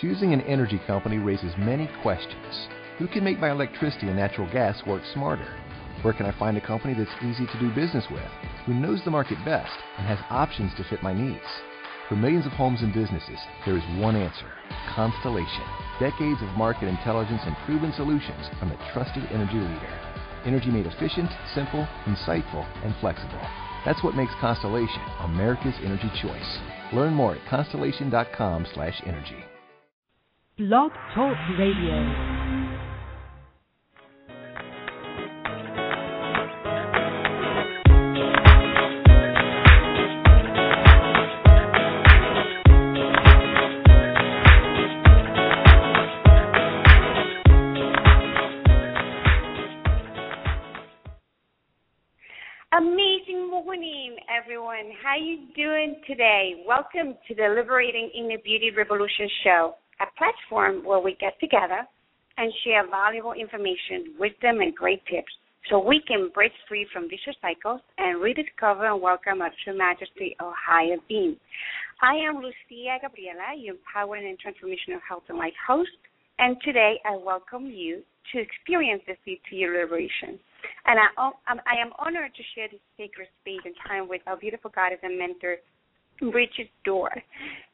Choosing an energy company raises many questions. Who can make my electricity and natural gas work smarter? Where can I find a company that's easy to do business with, who knows the market best, and has options to fit my needs? For millions of homes and businesses, there is one answer Constellation. Decades of market intelligence and proven solutions from a trusted energy leader. Energy made efficient, simple, insightful, and flexible. That's what makes Constellation America's energy choice. Learn more at constellation.com/energy. Blog Talk Radio. Amazing morning, everyone. How are you doing today? Welcome to the Liberating Inner Beauty Revolution show, a platform where we get together and share valuable information, wisdom, and great tips so we can break free from vicious cycles and rediscover and welcome our true majesty or higher being. I am Lucia Gabriela, your empowering and transformational health and life host, and today I welcome you to experience the seed to your liberation. And I, I am honored to share this sacred space and time with our beautiful goddess and mentor, Bridget Dorr.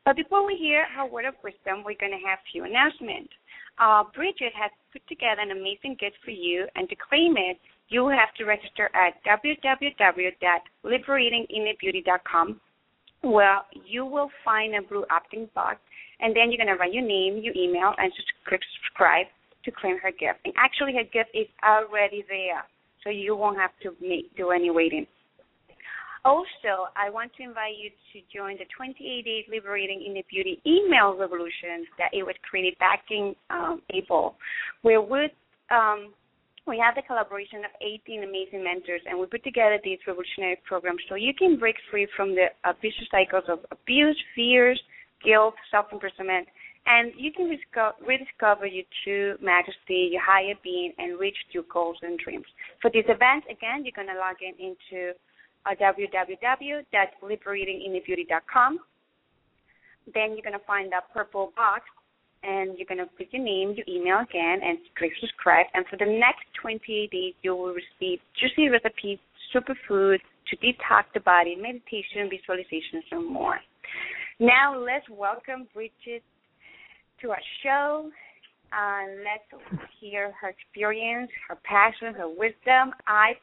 But before we hear her word of wisdom, we're going to have a few announcements. Uh, Bridget has put together an amazing gift for you, and to claim it, you have to register at www.liberatinginnerbeauty.com, where you will find a blue opt-in box, and then you're going to write your name, your email, and just click subscribe to claim her gift. And actually, her gift is already there so you won't have to make, do any waiting. Also, I want to invite you to join the 28 Days Liberating Inner Beauty email revolution that it was created back in um, April, where we um, we have the collaboration of 18 amazing mentors, and we put together these revolutionary programs so you can break free from the uh, vicious cycles of abuse, fears, guilt, self-imprisonment, and you can rediscover your true majesty, your higher being, and reach your goals and dreams. For this event, again, you're going to log in into uh, www.liberatinginnerbeauty.com. Then you're going to find that purple box, and you're going to put your name, your email again, and click subscribe. And for the next 28 days, you will receive juicy recipes, superfoods to detox the body, meditation, visualizations, and more. Now let's welcome Bridget to our show. Uh, let's hear her experience, her passion, her wisdom. I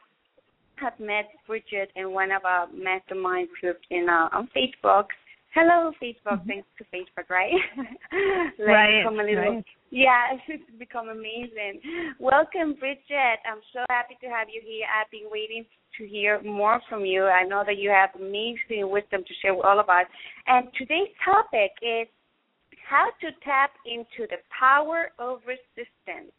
have met Bridget in one of our mastermind groups in uh, on Facebook. Hello, Facebook. Mm-hmm. Thanks to Facebook, right? right. Little, right. Yeah, it's become amazing. Welcome, Bridget. I'm so happy to have you here. I've been waiting to hear more from you. I know that you have amazing wisdom to share with all of us. And today's topic is how to tap into the power of resistance.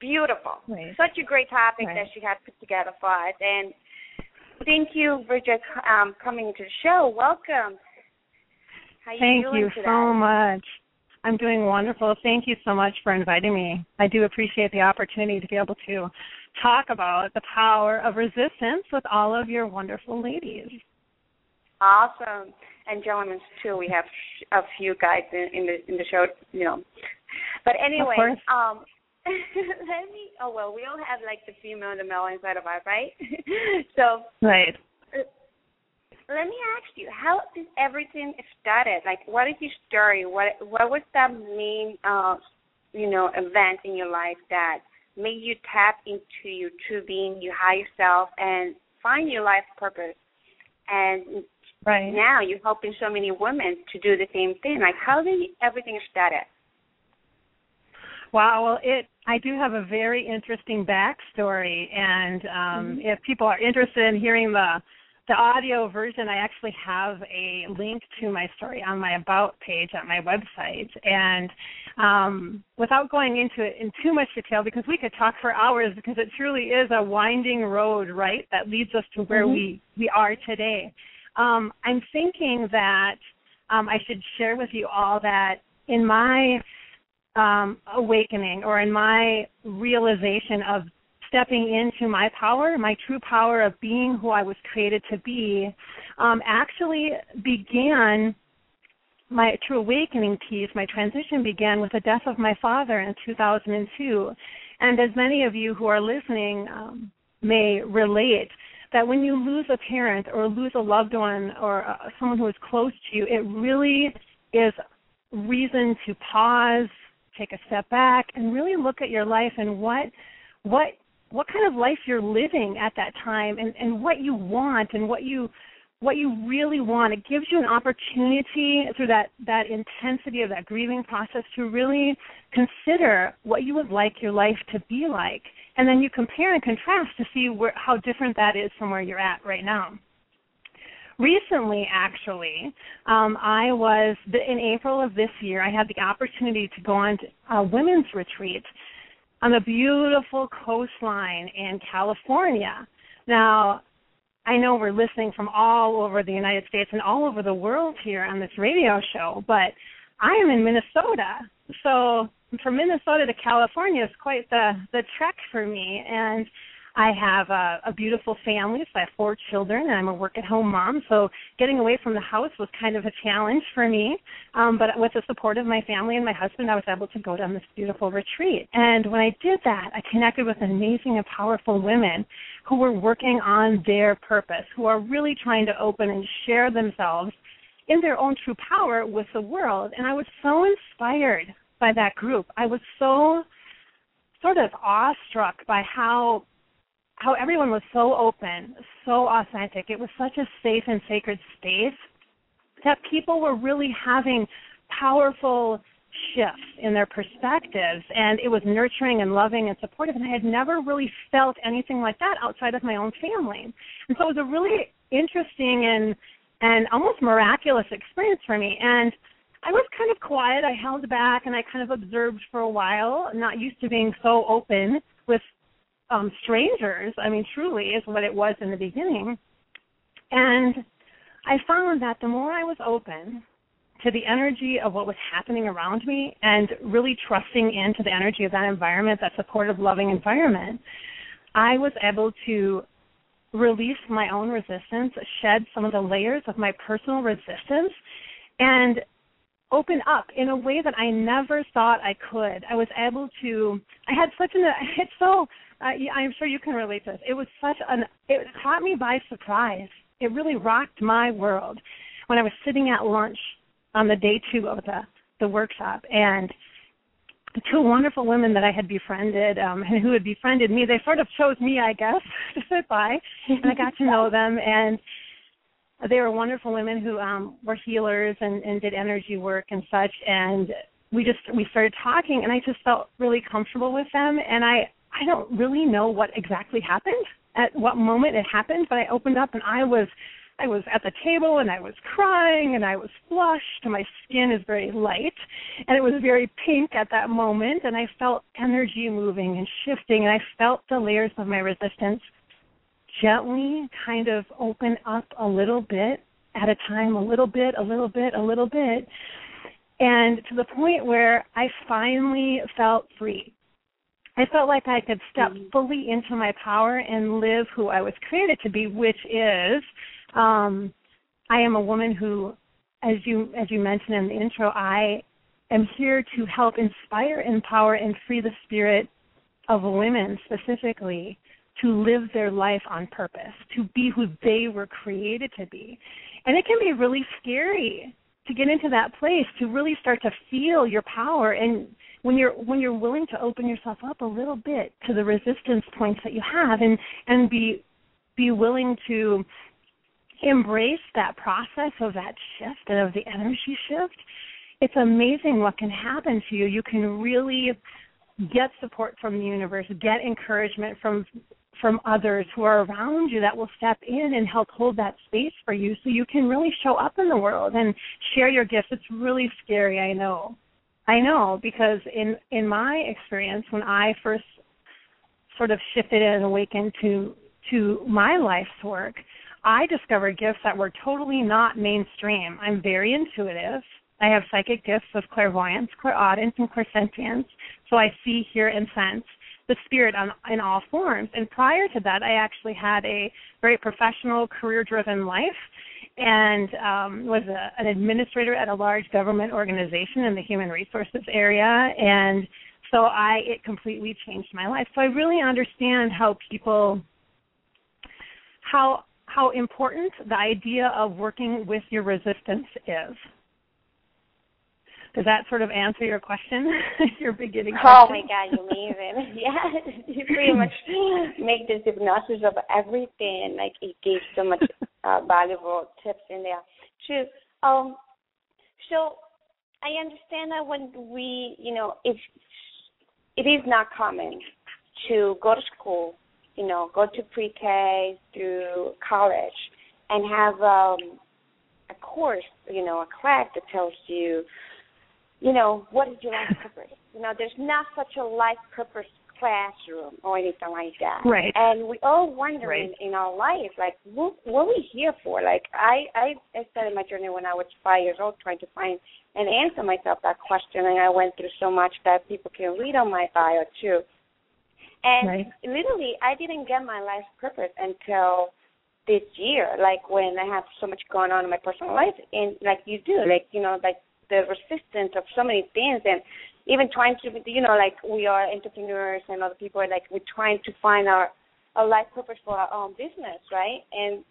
Beautiful. Right. Such a great topic right. that she had put together for us. And thank you, Bridget, um, coming to the show. Welcome. How you thank you, you so much. I'm doing wonderful. Thank you so much for inviting me. I do appreciate the opportunity to be able to talk about the power of resistance with all of your wonderful ladies. Awesome and gentlemen too. We have a few guys in, in the in the show, you know. But anyway, um, let me. Oh well, we all have like the female and the male inside of us, right? so right. Let me ask you, how did everything started? Like, what is your story? What what was that main, uh, you know, event in your life that made you tap into your true being, your higher self, and find your life purpose? And Right. Now you're helping so many women to do the same thing. Like how did everything started? Wow, well it I do have a very interesting backstory and um mm-hmm. if people are interested in hearing the the audio version, I actually have a link to my story on my about page at my website. And um, without going into it in too much detail, because we could talk for hours, because it truly is a winding road, right, that leads us to where mm-hmm. we we are today. Um, I'm thinking that um, I should share with you all that in my um, awakening or in my realization of stepping into my power, my true power of being who I was created to be, um, actually began my true awakening piece, my transition began with the death of my father in 2002. And as many of you who are listening um, may relate, that when you lose a parent or lose a loved one or uh, someone who is close to you, it really is reason to pause, take a step back, and really look at your life and what what what kind of life you're living at that time and, and what you want and what you what you really want. It gives you an opportunity through that that intensity of that grieving process to really consider what you would like your life to be like, and then you compare and contrast to see where, how different that is from where you're at right now. Recently, actually, um, I was in April of this year. I had the opportunity to go on a women's retreat on the beautiful coastline in California. Now, I know we're listening from all over the United States and all over the world here on this radio show, but I am in Minnesota. So from Minnesota to California is quite the the trek for me and I have a, a beautiful family, so I have four children, and I'm a work-at-home mom. So getting away from the house was kind of a challenge for me. Um, but with the support of my family and my husband, I was able to go down this beautiful retreat. And when I did that, I connected with amazing and powerful women who were working on their purpose, who are really trying to open and share themselves in their own true power with the world. And I was so inspired by that group. I was so sort of awestruck by how how everyone was so open, so authentic. It was such a safe and sacred space that people were really having powerful shifts in their perspectives and it was nurturing and loving and supportive and I had never really felt anything like that outside of my own family. And so it was a really interesting and and almost miraculous experience for me and I was kind of quiet. I held back and I kind of observed for a while, not used to being so open with um, strangers. I mean, truly is what it was in the beginning. And I found that the more I was open to the energy of what was happening around me and really trusting into the energy of that environment, that supportive, loving environment, I was able to release my own resistance, shed some of the layers of my personal resistance, and open up in a way that I never thought I could. I was able to. I had such an. It's so uh, I'm sure you can relate to this. It was such an, it caught me by surprise. It really rocked my world when I was sitting at lunch on the day two of the, the workshop and the two wonderful women that I had befriended um, and who had befriended me, they sort of chose me, I guess, to sit by, and I got to know them. And they were wonderful women who um, were healers and, and did energy work and such. And we just we started talking, and I just felt really comfortable with them. And I I don't really know what exactly happened at what moment it happened, but I opened up and I was I was at the table and I was crying and I was flushed. And my skin is very light and it was very pink at that moment and I felt energy moving and shifting and I felt the layers of my resistance gently kind of open up a little bit at a time, a little bit, a little bit, a little bit. And to the point where I finally felt free. I felt like I could step mm-hmm. fully into my power and live who I was created to be, which is um, I am a woman who, as you as you mentioned in the intro, I am here to help inspire, empower, and free the spirit of women specifically to live their life on purpose, to be who they were created to be. And it can be really scary to get into that place, to really start to feel your power and when you're when you're willing to open yourself up a little bit to the resistance points that you have and and be be willing to embrace that process of that shift and of the energy shift it's amazing what can happen to you. You can really get support from the universe get encouragement from from others who are around you that will step in and help hold that space for you so you can really show up in the world and share your gifts. It's really scary i know I know because in in my experience, when I first sort of shifted and awakened to to my life's work, I discovered gifts that were totally not mainstream. I'm very intuitive. I have psychic gifts of clairvoyance, clairaudience, and clairsentience. So I see, hear, and sense the spirit on, in all forms. And prior to that, I actually had a very professional, career-driven life and um, was a, an administrator at a large government organization in the human resources area. And so I it completely changed my life. So I really understand how people how how important the idea of working with your resistance is. Does that sort of answer your question? your beginning question? Oh my God, you're amazing. yeah, you pretty much make this hypnosis of everything. Like it gave so much uh, valuable tips in there. True. Um, so I understand that when we, you know, if it is not common to go to school, you know, go to pre-K through college, and have um, a course, you know, a class that tells you you know, what is your life purpose? You know, there's not such a life purpose classroom or anything like that. Right. And we all wonder right. in, our life, like, what, what are we here for? Like, I, I, I started my journey when I was five years old, trying to find and answer myself that question, and I went through so much that people can read on my bio too. And right. literally, I didn't get my life purpose until this year, like when I have so much going on in my personal life, and like you do, like you know, like the resistance of so many things and even trying to you know like we are entrepreneurs and other people are like we're trying to find our a life purpose for our own business right? And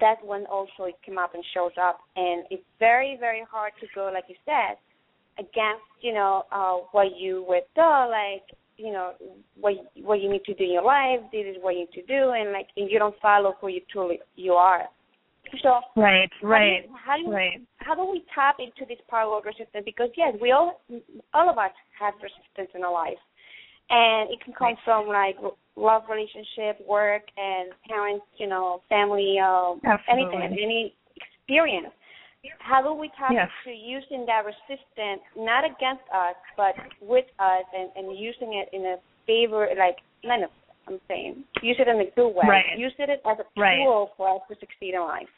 that's when also it came up and shows up. And it's very very hard to go like you said against you know uh what you were taught like you know what what you need to do in your life this is what you need to do and like if you don't follow who you truly you are so right, right, how do, you, how do, right. how do we tap into this power of resistance? Because yes, we all, all of us have resistance in our life, and it can come from like love, relationship, work, and parents, you know, family, uh, anything, any experience. How do we tap yes. into using that resistance not against us, but with us, and, and using it in a favor, like I'm saying. Use it in a good way. Right. Use it as a right. tool for us to succeed in life.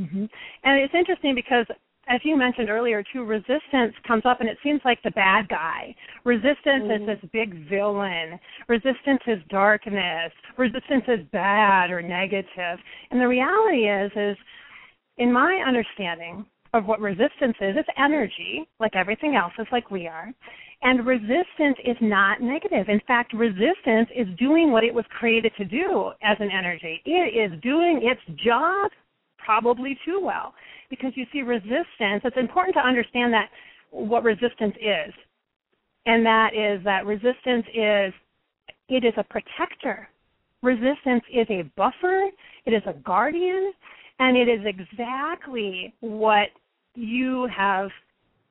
Mm-hmm. And it's interesting because, as you mentioned earlier, too, resistance comes up and it seems like the bad guy. Resistance mm-hmm. is this big villain. Resistance is darkness. Resistance is bad or negative. And the reality is, is in my understanding of what resistance is, it's energy, like everything else, is like we are. And resistance is not negative. In fact, resistance is doing what it was created to do as an energy. It is doing its job probably too well. Because you see, resistance, it's important to understand that what resistance is. And that is that resistance is it is a protector. Resistance is a buffer, it is a guardian, and it is exactly what you have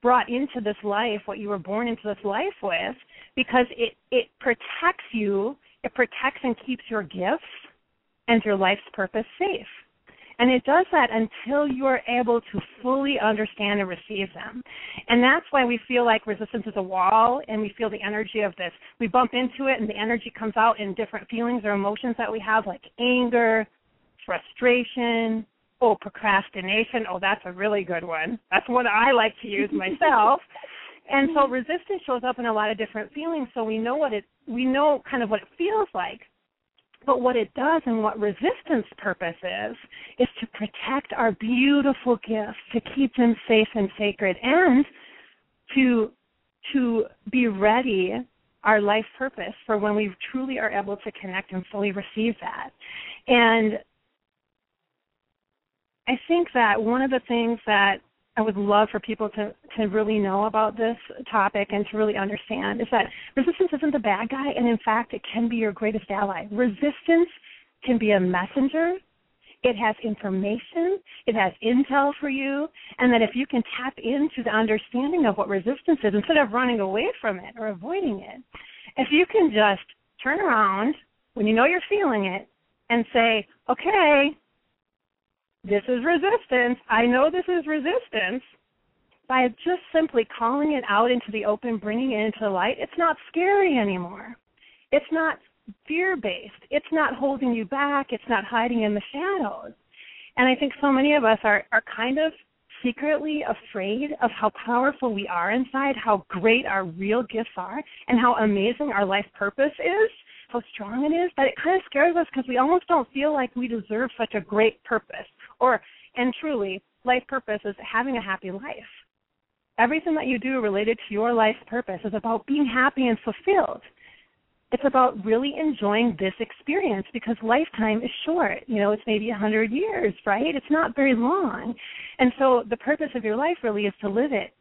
brought into this life, what you were born into this life with, because it, it protects you, it protects and keeps your gifts and your life's purpose safe. And it does that until you are able to fully understand and receive them. And that's why we feel like resistance is a wall and we feel the energy of this. We bump into it and the energy comes out in different feelings or emotions that we have, like anger, frustration, oh, procrastination. Oh, that's a really good one. That's one I like to use myself. and so resistance shows up in a lot of different feelings, so we know what it we know kind of what it feels like. But what it does and what resistance purpose is, is to protect our beautiful gifts, to keep them safe and sacred, and to to be ready our life purpose for when we truly are able to connect and fully receive that. And I think that one of the things that I would love for people to, to really know about this topic and to really understand is that resistance isn't the bad guy, and in fact, it can be your greatest ally. Resistance can be a messenger. It has information, it has intel for you, and that if you can tap into the understanding of what resistance is instead of running away from it or avoiding it, if you can just turn around when you know you're feeling it and say, okay, this is resistance. I know this is resistance. By just simply calling it out into the open, bringing it into the light, it's not scary anymore. It's not fear based. It's not holding you back. It's not hiding in the shadows. And I think so many of us are, are kind of secretly afraid of how powerful we are inside, how great our real gifts are, and how amazing our life purpose is, how strong it is, that it kind of scares us because we almost don't feel like we deserve such a great purpose or And truly, life purpose is having a happy life. Everything that you do related to your life purpose is about being happy and fulfilled. It's about really enjoying this experience because lifetime is short. You know, it's maybe a hundred years, right? It's not very long. And so the purpose of your life really is to live it,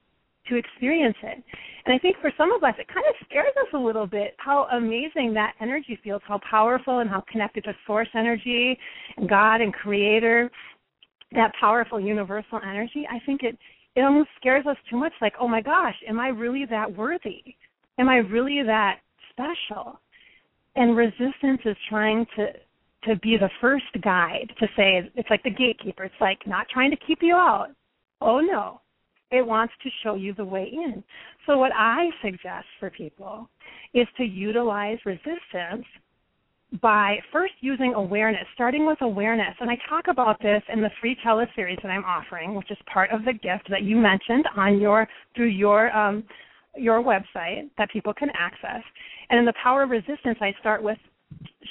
to experience it. And I think for some of us, it kind of scares us a little bit how amazing that energy feels, how powerful and how connected to source energy and God and Creator, that powerful universal energy. I think it it almost scares us too much. Like, oh my gosh, am I really that worthy? Am I really that special? And resistance is trying to to be the first guide to say it's like the gatekeeper. It's like not trying to keep you out. Oh no, it wants to show you the way in. So, what I suggest for people is to utilize resistance by first using awareness, starting with awareness. And I talk about this in the free teleseries that I'm offering, which is part of the gift that you mentioned on your through your um, your website that people can access. And in the power of resistance, I start with,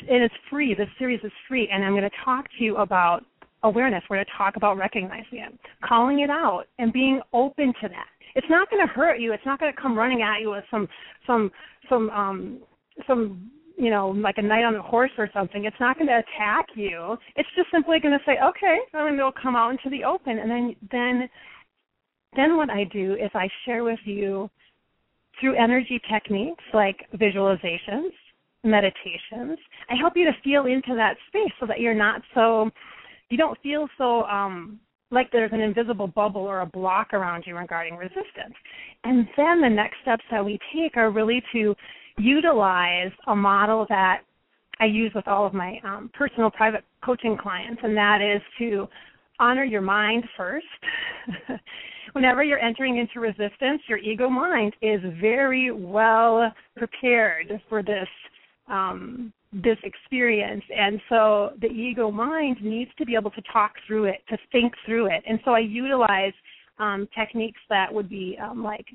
and it's free. This series is free, and I'm going to talk to you about awareness. We're going to talk about recognizing it, calling it out, and being open to that. It's not going to hurt you. It's not going to come running at you with some some some um some you know like a knight on a horse or something. It's not going to attack you. It's just simply going to say, okay, and it'll come out into the open, and then then then what I do is I share with you through energy techniques like visualizations, meditations. I help you to feel into that space so that you're not so you don't feel so um, like there's an invisible bubble or a block around you regarding resistance. And then the next steps that we take are really to utilize a model that I use with all of my um, personal private coaching clients, and that is to honor your mind first. Whenever you're entering into resistance, your ego mind is very well prepared for this um, this experience and so the ego mind needs to be able to talk through it to think through it and so i utilize um, techniques that would be um, like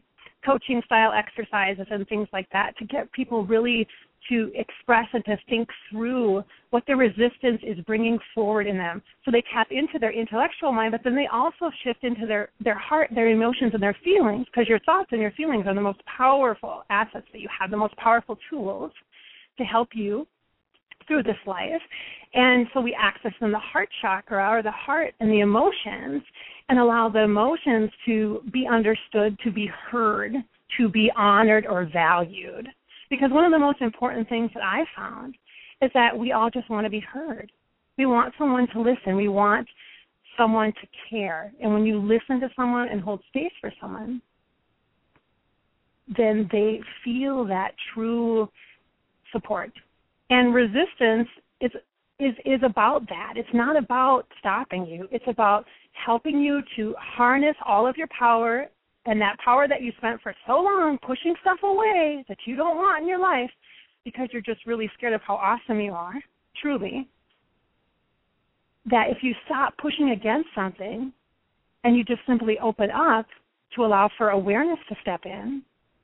coaching style exercises and things like that to get people really to express and to think through what their resistance is bringing forward in them. So they tap into their intellectual mind, but then they also shift into their their heart, their emotions, and their feelings, because your thoughts and your feelings are the most powerful assets that you have, the most powerful tools to help you through this life. And so we access in the heart chakra or the heart and the emotions and allow the emotions to be understood, to be heard, to be honored or valued. Because one of the most important things that I found is that we all just want to be heard. We want someone to listen. We want someone to care. And when you listen to someone and hold space for someone, then they feel that true support and resistance is is is about that. It's not about stopping you. It's about helping you to harness all of your power and that power that you spent for so long pushing stuff away that you don't want in your life because you're just really scared of how awesome you are, truly. That if you stop pushing against something and you just simply open up to allow for awareness to step in,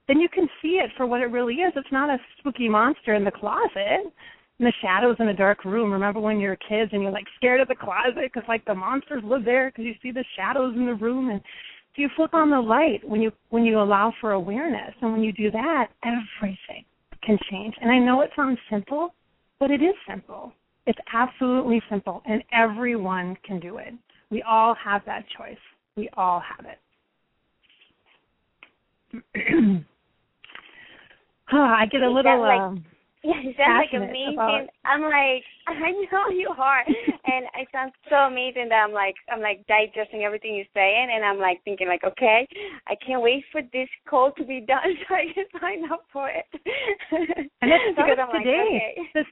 then you can see it for what it really is. It's not a spooky monster in the closet, in the shadows in a dark room. Remember when you were kids and you're like scared of the closet because like the monsters live there because you see the shadows in the room and do you flip on the light when you when you allow for awareness and when you do that everything can change and i know it sounds simple but it is simple it's absolutely simple and everyone can do it we all have that choice we all have it Oh, I get a little. like, um, yeah, you sound like amazing. About... I'm like, I know you are, and it sounds so amazing that I'm like, I'm like digesting everything you're saying, and I'm like thinking like, okay, I can't wait for this call to be done so I can sign up for it. and it starts today. Like, okay. This,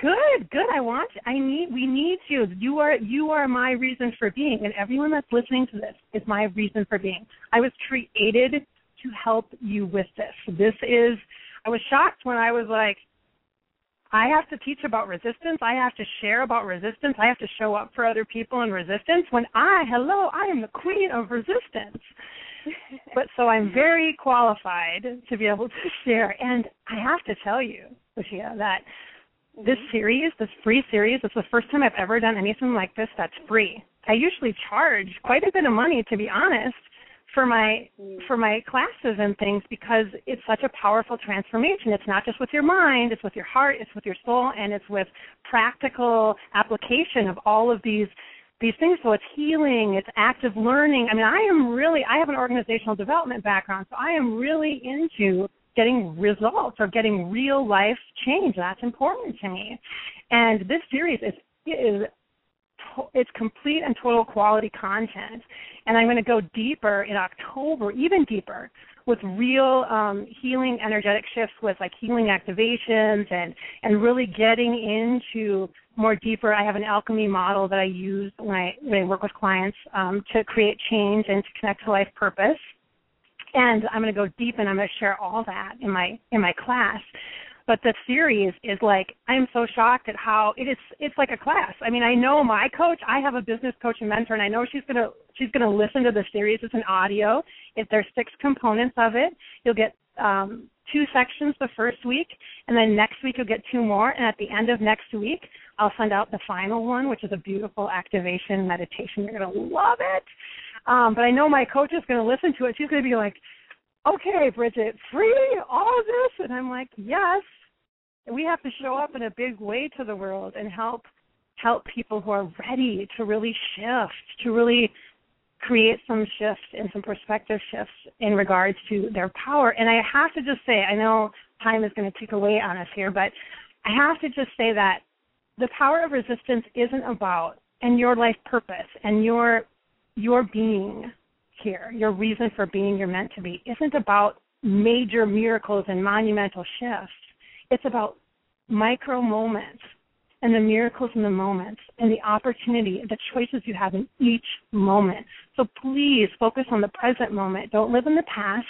good, good. I want. I need. We need you. You are. You are my reason for being, and everyone that's listening to this is my reason for being. I was created to help you with this. This is I was shocked when I was like, I have to teach about resistance. I have to share about resistance. I have to show up for other people in resistance when I, hello, I am the queen of resistance. but so I'm very qualified to be able to share. And I have to tell you, Lucia, that this mm-hmm. series, this free series, is the first time I've ever done anything like this that's free. I usually charge quite a bit of money to be honest for my Mm. for my classes and things because it's such a powerful transformation. It's not just with your mind, it's with your heart, it's with your soul, and it's with practical application of all of these these things. So it's healing, it's active learning. I mean, I am really I have an organizational development background, so I am really into getting results or getting real life change. That's important to me. And this series is is it's complete and total quality content. And i'm going to go deeper in october even deeper with real um, healing energetic shifts with like healing activations and and really getting into more deeper. I have an alchemy model that i use when i when i work with clients um, to create change and to connect to life purpose. And i'm going to go deep and i'm going to share all that in my in my class but the series is like I'm so shocked at how it is it's like a class. I mean, I know my coach, I have a business coach and mentor and I know she's going to she's going to listen to the series it's an audio. If there's six components of it, you'll get um two sections the first week and then next week you'll get two more and at the end of next week I'll send out the final one which is a beautiful activation meditation. You're going to love it. Um but I know my coach is going to listen to it. She's going to be like okay, Bridget, free all of this? And I'm like, yes. We have to show up in a big way to the world and help help people who are ready to really shift, to really create some shifts and some perspective shifts in regards to their power. And I have to just say, I know time is going to tick away on us here, but I have to just say that the power of resistance isn't about and your life purpose and your your being here, your reason for being, you're meant to be, isn't about major miracles and monumental shifts. It's about micro moments and the miracles in the moments and the opportunity, the choices you have in each moment. So please focus on the present moment. Don't live in the past.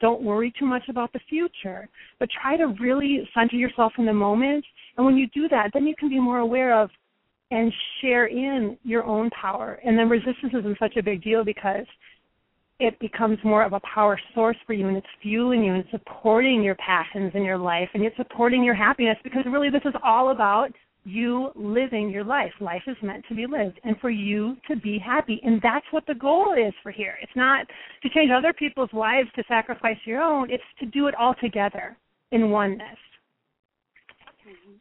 Don't worry too much about the future, but try to really center yourself in the moment. And when you do that, then you can be more aware of and share in your own power. And then resistance isn't such a big deal because it becomes more of a power source for you and it's fueling you and supporting your passions in your life and it's supporting your happiness because really this is all about you living your life. Life is meant to be lived and for you to be happy. And that's what the goal is for here. It's not to change other people's lives to sacrifice your own, it's to do it all together in oneness.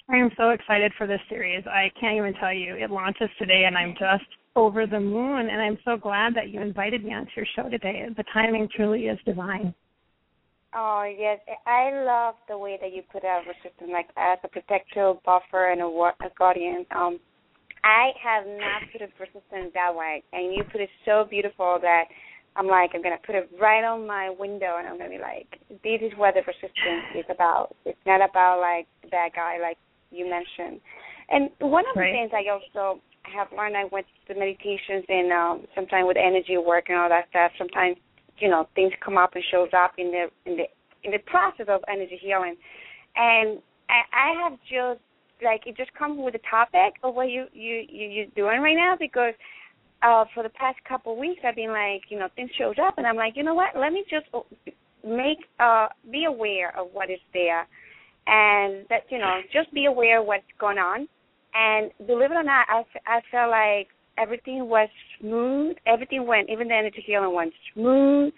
I am so excited for this series. I can't even tell you. It launches today and I'm just over the moon and I'm so glad that you invited me onto your show today. The timing truly is divine. Oh yes, I love the way that you put out resistance, like as a protector, buffer, and a, a guardian. Um, I have not put it resistance that way, and you put it so beautiful that I'm like, I'm gonna put it right on my window, and I'm gonna be like, this is what the resistance is about. It's not about like the bad guy, like you mentioned. And one of right. the things I also have learned, I went to meditations and um, sometimes with energy work and all that stuff. Sometimes you know things come up and shows up in the in the in the process of energy healing, and I, I have just like it just comes with the topic of what you you you you're doing right now because uh for the past couple of weeks I've been like you know things shows up and I'm like you know what? Let me just make uh be aware of what is there. And that you know just be aware of what's going on and believe it or not I I felt like everything was smooth. Everything went, even the energy healing went smooth,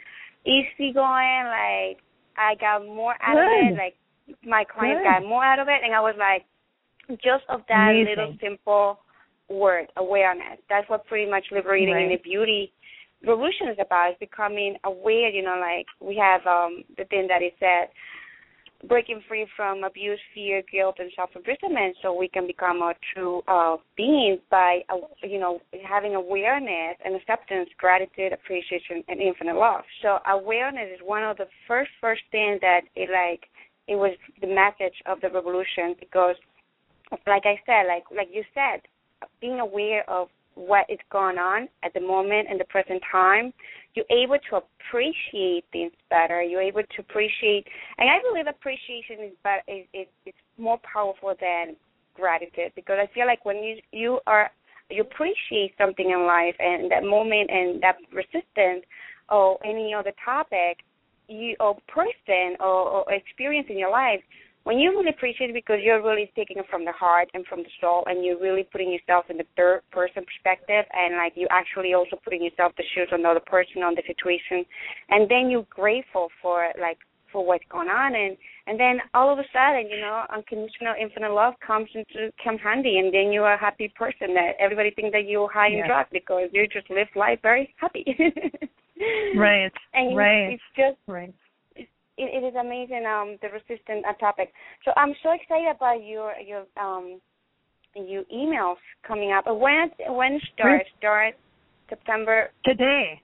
easy going. Like I got more out Good. of it. Like my clients Good. got more out of it, and I was like, just of that Amazing. little simple word, awareness. That's what pretty much liberating Right. inner beauty revolution is about. Is becoming aware. You know, like we have um the thing that is said breaking free from abuse, fear, guilt, and self-imprisonment, so we can become a true uh, beings by, uh, you know, having awareness and acceptance, gratitude, appreciation, and infinite love. So awareness is one of the first first things that it like it was the message of the revolution because, like I said, like like you said, being aware of what is going on at the moment in the present time you're able to appreciate things better. You're able to appreciate, and I believe appreciation is better, is, is, is more powerful than gratitude because I feel like when you you are you appreciate something in life and that moment and that resistance or any other topic you or person or, or experience in your life, when you really appreciate it because you're really taking it from the heart and from the soul and you're really putting yourself in the third person perspective and like you actually also putting yourself the shoes on the other person on the situation and then you're grateful for like for what's going on and and then all of a sudden you know unconditional infinite love comes into come handy and then you're a happy person that everybody thinks that you're high Yeah. in drugs because you just live life very happy Right. and right. it's just Right. It, it is amazing um the resistant uh, topic so i'm so excited about your your um your emails coming up when when start start september Today.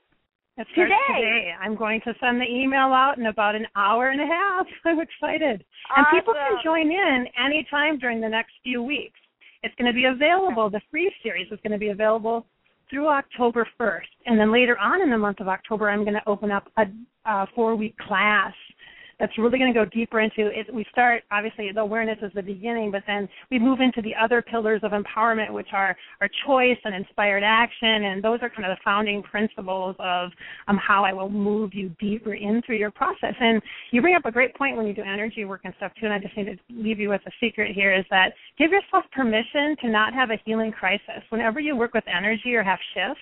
It starts Today? today. I'm going to send the email out in about an hour and a half. I'm excited. And people can join in anytime during the next few weeks. It's going to be available. The free series is going to be available through October 1st. And then later on in the month of October, I'm going to open up a, a four week class that's really going to go deeper into it. We start, obviously, the awareness is the beginning, but then we move into the other pillars of empowerment, which are, are choice and inspired action. And those are kind of the founding principles of um, how I will move you deeper in through your process. And you bring up a great point when you do energy work and stuff, too. And I just need to leave you with a secret here is that give yourself permission to not have a healing crisis. Whenever you work with energy or have shifts,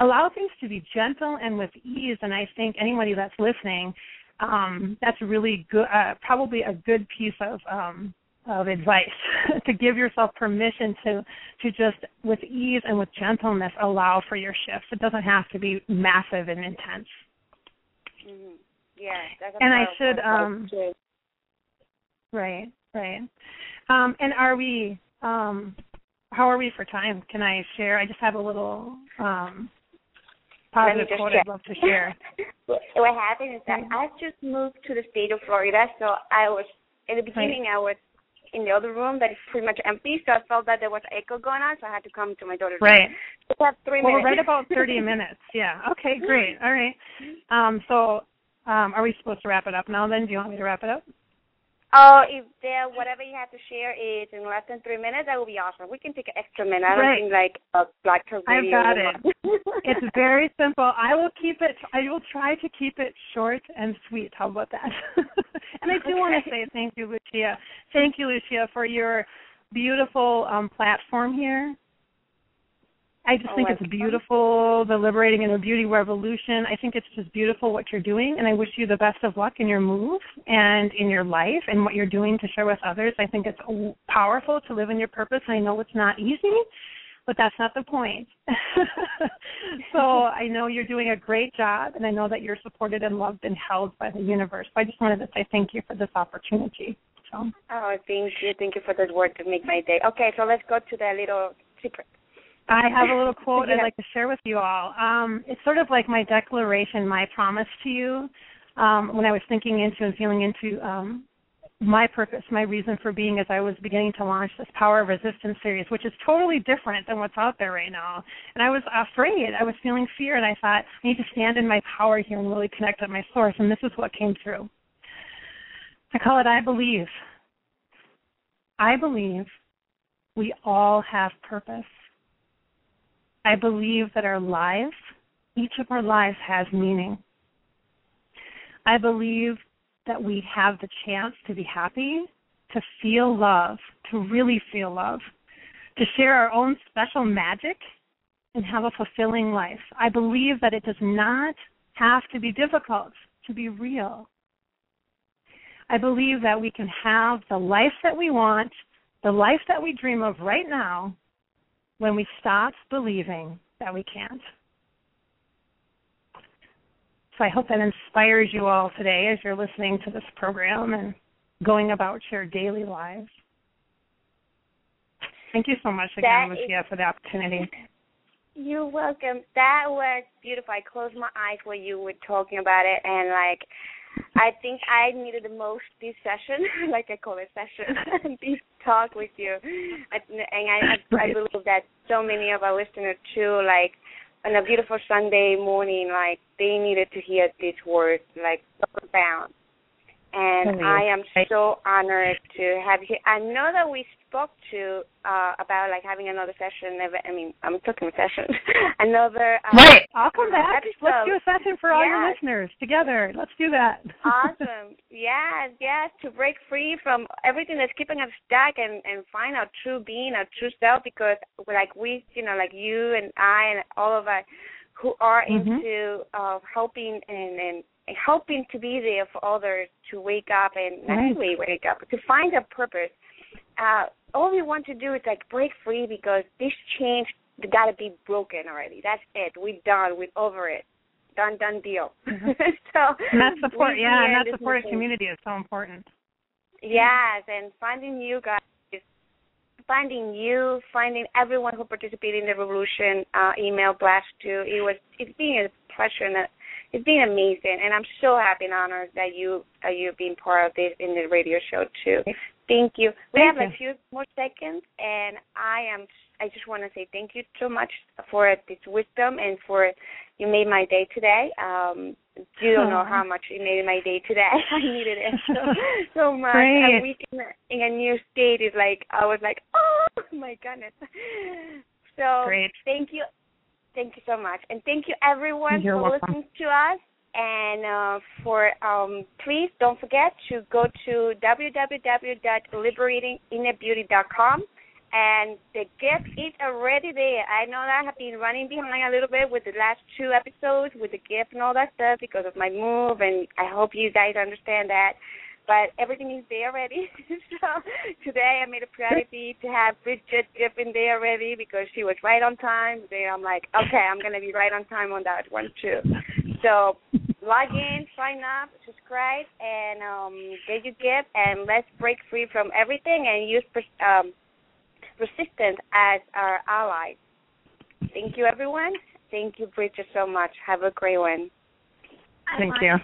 allow things to be gentle and with ease. And I think anybody that's listening, um, that's really good, uh, probably a good piece of um, of advice to give yourself permission to to just with ease and with gentleness allow for your shifts. It doesn't have to be massive and intense. hmm yeah And I should, um. Right, right. Um, and are we? Um, how are we for time? Can I share? I just have a little um, positive quote. I'd love to share. what happened is that Okay. I just moved to the state of Florida, so I was in the beginning I was in the other room that is pretty much empty, so I felt that there was echo going on, so I had to come to my daughter's room. Right. So have three Well, we're minutes. right about 30 minutes. Yeah. Okay, great. All right. Um, so, um, are we supposed to wrap it up now then? Do you want me to wrap it up? Oh, if there whatever you have to share is in less than three minutes, that would be awesome. We can take an extra minute. I don't Right. think like a black I've got will- It's very simple. I will keep it, I will try to keep it short and sweet. How about that? and I do want to say thank you, Lucia. Thank you, Lucia, for your beautiful um, platform here. I just Oh, think it's beautiful, the liberating inner beauty revolution. I think it's just beautiful what you're doing, and I wish you the best of luck in your move and in your life and what you're doing to share with others. I think it's powerful to live in your purpose. I know it's not easy, but that's not the point. so I know you're doing a great job, and I know that you're supported and loved and held by the universe. So I just wanted to say thank you for this opportunity. So. Oh, thank you. Thank you for this word to make my day. Okay, so let's go to the little secret. I have a little quote Yeah. I'd like to share with you all. Um, it's sort of like my declaration, my promise to you. Um, when I was thinking into and feeling into um, my purpose, my reason for being as I was beginning to launch this Power of Resistance series, which is totally different than what's out there right now. And I was afraid. I was feeling fear, and I thought, I need to stand in my power here and really connect with my source. And this is what came through. I call it I Believe. I believe we all have purpose. I believe that our lives, each of our lives has meaning. I believe that we have the chance to be happy, to feel love, to really feel love, to share our own special magic and have a fulfilling life. I believe that it does not have to be difficult to be real. I believe that we can have the life that we want, the life that we dream of right now, when we stop believing that we can't. So I hope that inspires you all today as you're listening to this program and going about your daily lives. Thank you so much again, That is- Lucia, for the opportunity. You're welcome. That was beautiful. I closed my eyes while you were talking about it, and like, I think I needed the most this session, like I call it session, talk with you, and I I, I believe that so many of our listeners too, like, on a beautiful Sunday morning, like they needed to hear this word, like so profound. and I am so honored to have you. I know that we spoke to uh about like having another session. I mean, I'm talking session. another um, right. I'll come back. Episode. Let's do a session for all yes. your listeners together. Let's do that. awesome. Yes, yes. To break free from everything that's keeping us stuck and and find our true being, our true self. Because like we, you know, like you and I and all of us who are mm-hmm. into uh, helping and, and helping to be there for others to wake up and not right. to wake up, to find a purpose. Uh, all we want to do is like break free because this change got to be broken already. That's it. We're done. We're over it. Done, done deal. Mm-hmm. so and that support, yeah, and that supportive community is so important. Yes, and finding you guys finding you, finding everyone who participated in the revolution uh, email blast too. It was it's been a pleasure and a, it's been amazing, and I'm so happy and honored that you uh, you being part of this in the radio show too. Thank you. We thank have you. a few more seconds, and I am. I just want to say thank you so much for this wisdom and for you made my day today. Um, you don't know how much you made my day today. I needed it so so much. Great. A week in a, in a new state is like I was like, oh my goodness. So Great. thank you, thank you so much, and thank you everyone You're for welcome. listening to us. And uh, for um, please don't forget to go to www.liberatinginnerbeauty.com and the gift is already there. I know that I have been running behind a little bit with the last two episodes with the gift and all that stuff because of my move, and I hope you guys understand that. But everything is there already. so today I made a priority to have Bridget gift in there already because she was right on time. Then I'm like, okay, I'm gonna be right on time on that one too. So log in, sign up, subscribe, and um, get your gift, and let's break free from everything and use um, persistent as our ally. Thank you, everyone. Thank you, Bridget, so much. Have a great one. Thank you.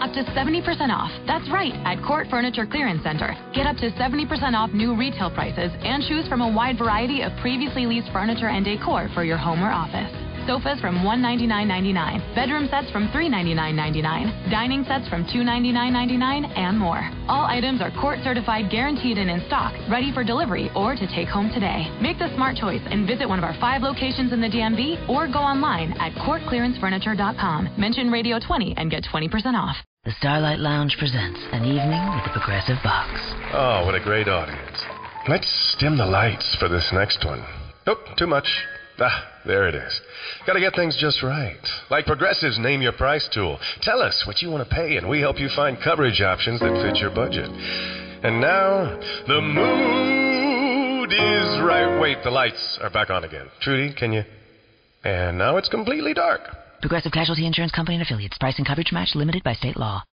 Up to 70% off. That's right, at CORT Furniture Clearance Center. Get up to 70% off new retail prices and choose from a wide variety of previously leased furniture and decor for your home or office. Sofas from $199.99, bedroom sets from $399.99, dining sets from $299.99, and more. All items are CORT certified, guaranteed, and in stock, ready for delivery or to take home today. Make the smart choice and visit one of our five locations in the DMV or go online at courtclearancefurniture.com. Mention Radio 20 and get 20% off. The Starlight Lounge presents an evening with the Progressive Box. Oh, what a great audience. Let's dim the lights for this next one. Nope, too much. Ah, there it is. Gotta get things just right. Like Progressive's Name Your Price tool. Tell us what you want to pay, and we help you find coverage options that fit your budget. And now, the mood is right. Wait, the lights are back on again. Trudy, can you? And now it's completely dark. Progressive Casualty Insurance Company and Affiliates. Price and coverage match limited by state law.